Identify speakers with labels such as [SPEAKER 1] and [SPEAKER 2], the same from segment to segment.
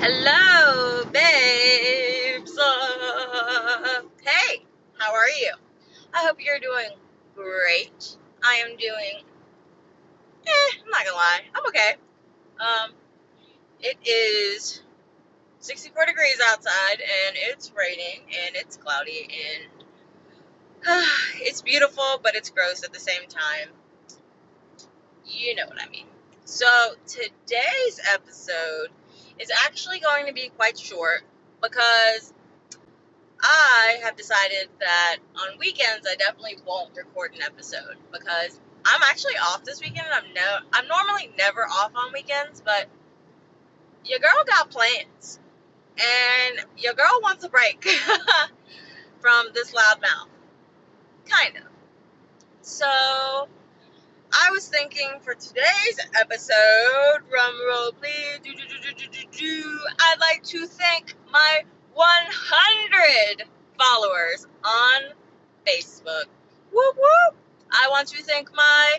[SPEAKER 1] Hello, babes. Uh, hey, how are you? I hope you're doing great. I am doing, eh, I'm not gonna lie, I'm okay. Um, it is 64 degrees outside and it's raining and it's cloudy and it's beautiful, but it's gross at the same time. You know what I mean. So, today's episode is actually going to be quite short because I have decided that on weekends I definitely won't record an episode because I'm actually off this weekend. I'm no I'm normally never off on weekends, but your girl got plans. And your girl wants a break from this loud mouth. Kind of. So I was thinking for today's episode, drum roll please, do, do, do, I'd like to thank my 100 followers on Facebook. Whoop whoop! I want to thank my,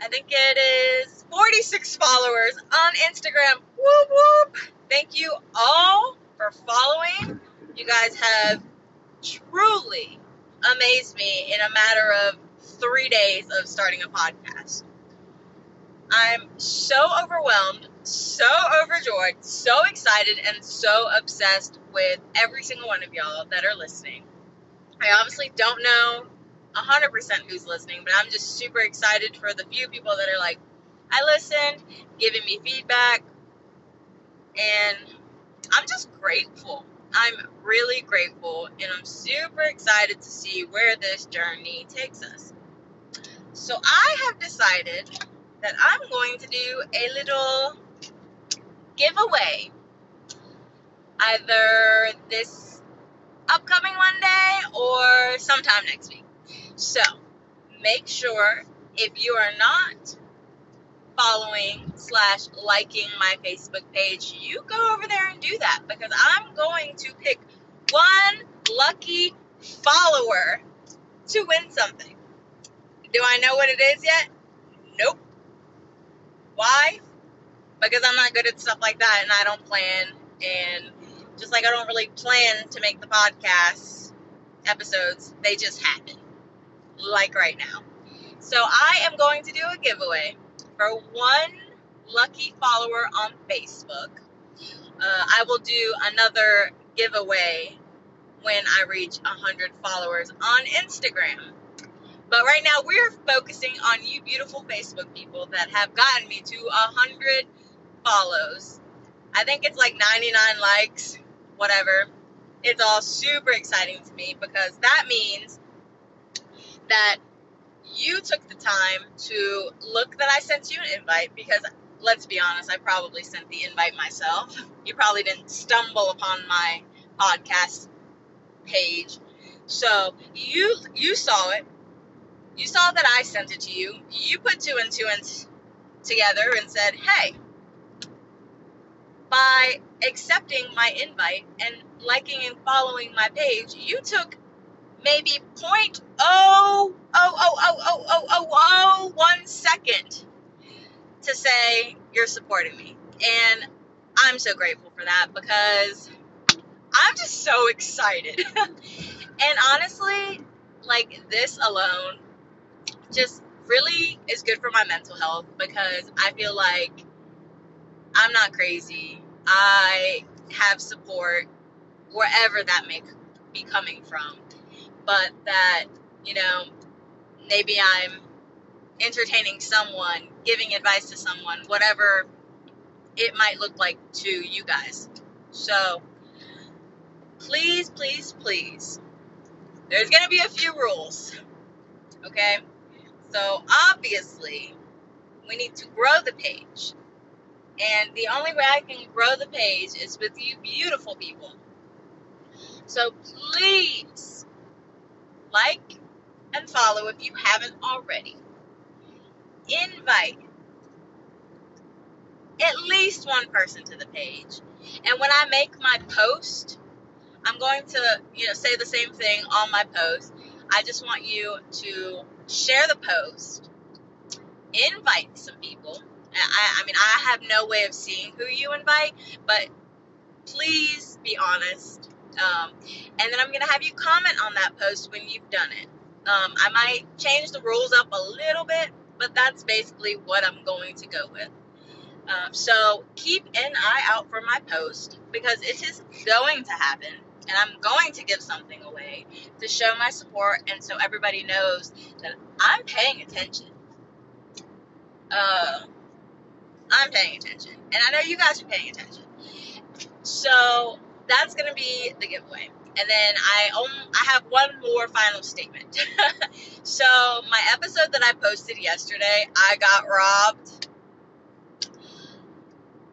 [SPEAKER 1] I think it is 46 followers on Instagram. Whoop whoop! Thank you all for following. You guys have truly amazed me in a matter of three days of starting a podcast. I'm so overwhelmed, so overjoyed, so excited, and so obsessed with every single one of y'all that are listening. I obviously don't know 100% who's listening, but I'm just super excited for the few people that are like, I listened, giving me feedback, and I'm just grateful. I'm really grateful, and I'm super excited to see where this journey takes us. So I have decided that I'm going to do a little giveaway either this upcoming Monday or sometime next week. So make sure if you are not following slash liking my Facebook page, you go over there and do that because I'm going to pick one lucky follower to win something. Do I know what it is yet? Nope. Why? Because I'm not good at stuff like that and I don't plan. And just like I don't really plan to make the podcast episodes, they just happen. Like right now. So I am going to do a giveaway for one lucky follower on Facebook. Uh, I will do another giveaway when I reach 100 followers on Instagram. But right now, we're focusing on you beautiful Facebook people that have gotten me to 100 follows. I think it's like 99 likes, whatever. It's all super exciting to me because that means that you took the time to look that I sent you an invite because let's be honest, I probably sent the invite myself. You probably didn't stumble upon my podcast page. So you you saw it you saw that I sent it to you. You put two and two and together and said, hey, by accepting my invite and liking and following my page, you took maybe point oh oh oh oh oh oh oh oh one second to say you're supporting me. And I'm so grateful for that because I'm just so excited. and honestly, like this alone just really is good for my mental health because I feel like I'm not crazy. I have support wherever that may be coming from. But that, you know, maybe I'm entertaining someone, giving advice to someone, whatever it might look like to you guys. So, please, please, please, there's going to be a few rules. Okay? So obviously, we need to grow the page. And the only way I can grow the page is with you beautiful people. So please like and follow if you haven't already. Invite at least one person to the page. And when I make my post, I'm going to, you know, say the same thing on my post. I just want you to share the post, invite some people, I, I mean, I have no way of seeing who you invite, but please be honest. Um, and then I'm going to have you comment on that post when you've done it. Um, I might change the rules up a little bit, but that's basically what I'm going to go with. Um, so keep an eye out for my post because it is going to happen and I'm going to give something away to show my support and so everybody knows that I'm paying attention. Uh, I'm paying attention, and I know you guys are paying attention. So that's gonna be the giveaway. And then I own, I have one more final statement. so my episode that I posted yesterday, I got robbed.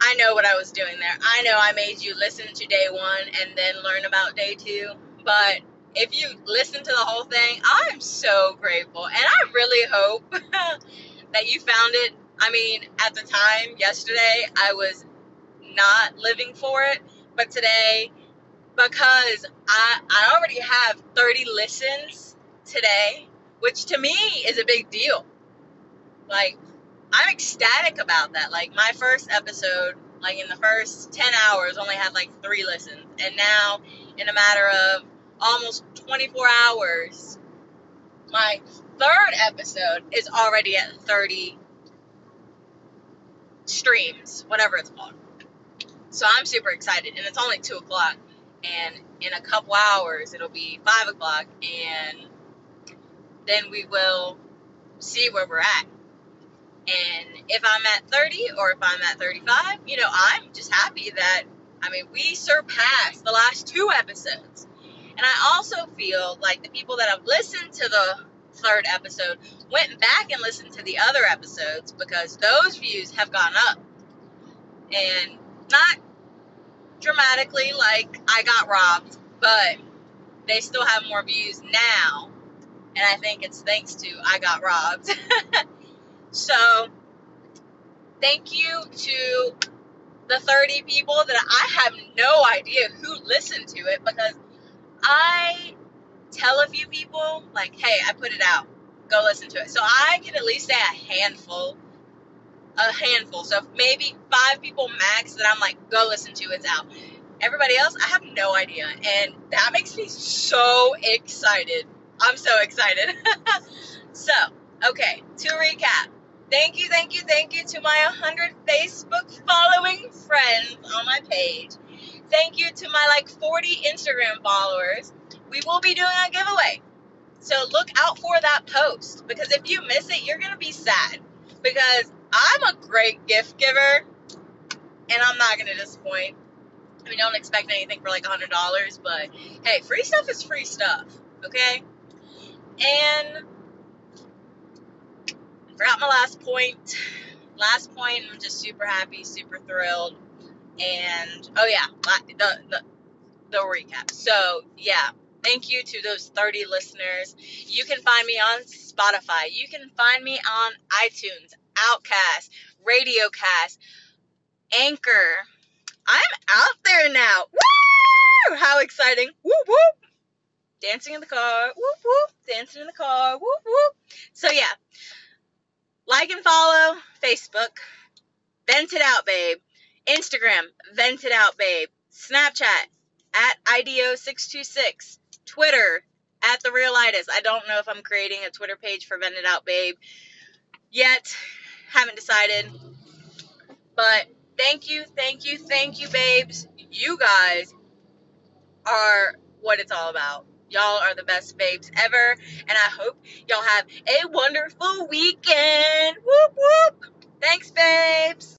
[SPEAKER 1] I know what I was doing there. I know I made you listen to day one and then learn about day two. But if you listen to the whole thing, I'm so grateful. And I really hope that you found it. I mean, at the time, yesterday, I was not living for it. But today, because I, I already have 30 listens today, which to me is a big deal. Like, I'm ecstatic about that. Like, my first episode, like in the first 10 hours, only had like three listens. And now, in a matter of almost 24 hours, my third episode is already at 30 streams, whatever it's called. So I'm super excited, and it's only 2 o'clock. And in a couple hours, it'll be 5 o'clock, and then we will see where we're at. And if I'm at 30 or if I'm at 35, you know, I'm just happy that, I mean, we surpassed the last two episodes. And I also feel like the people that have listened to the third episode went back and listened to the other episodes because those views have gone up. And not dramatically like I got robbed, but they still have more views now. And I think it's thanks to I got robbed. so, thank you to the 30 people that I have no idea who listened to it because I tell a few people, like, hey, I put it out. Go listen to it. So I can at least say a handful. A handful. So maybe five people max that I'm like, go listen to it's out. Everybody else, I have no idea. And that makes me so excited. I'm so excited. so, okay, to recap. Thank you, thank you, thank you to my 100 Facebook following friends on my page. Thank you to my like 40 Instagram followers we will be doing a giveaway. So look out for that post because if you miss it, you're going to be sad because I'm a great gift giver and I'm not going to disappoint. I mean, don't expect anything for like $100, but hey, free stuff is free stuff, okay? And I forgot my last point. Last point, I'm just super happy, super thrilled. And oh yeah, the the, the recap. So yeah, Thank you to those 30 listeners. You can find me on Spotify. You can find me on iTunes, Outcast, Radiocast, Anchor. I'm out there now. Woo! How exciting. Dancing in the car. Whoop, whoop. Dancing in the car. Whoop, whoop. So, yeah. Like and follow Facebook. Vent it out, babe. Instagram. Vent it out, babe. Snapchat at IDO626. Twitter at the realitis. I don't know if I'm creating a Twitter page for Vent It Out Babe yet. Haven't decided. But thank you, thank you, thank you, babes. You guys are what it's all about. Y'all are the best babes ever. And I hope y'all have a wonderful weekend. Whoop, whoop. Thanks, babes.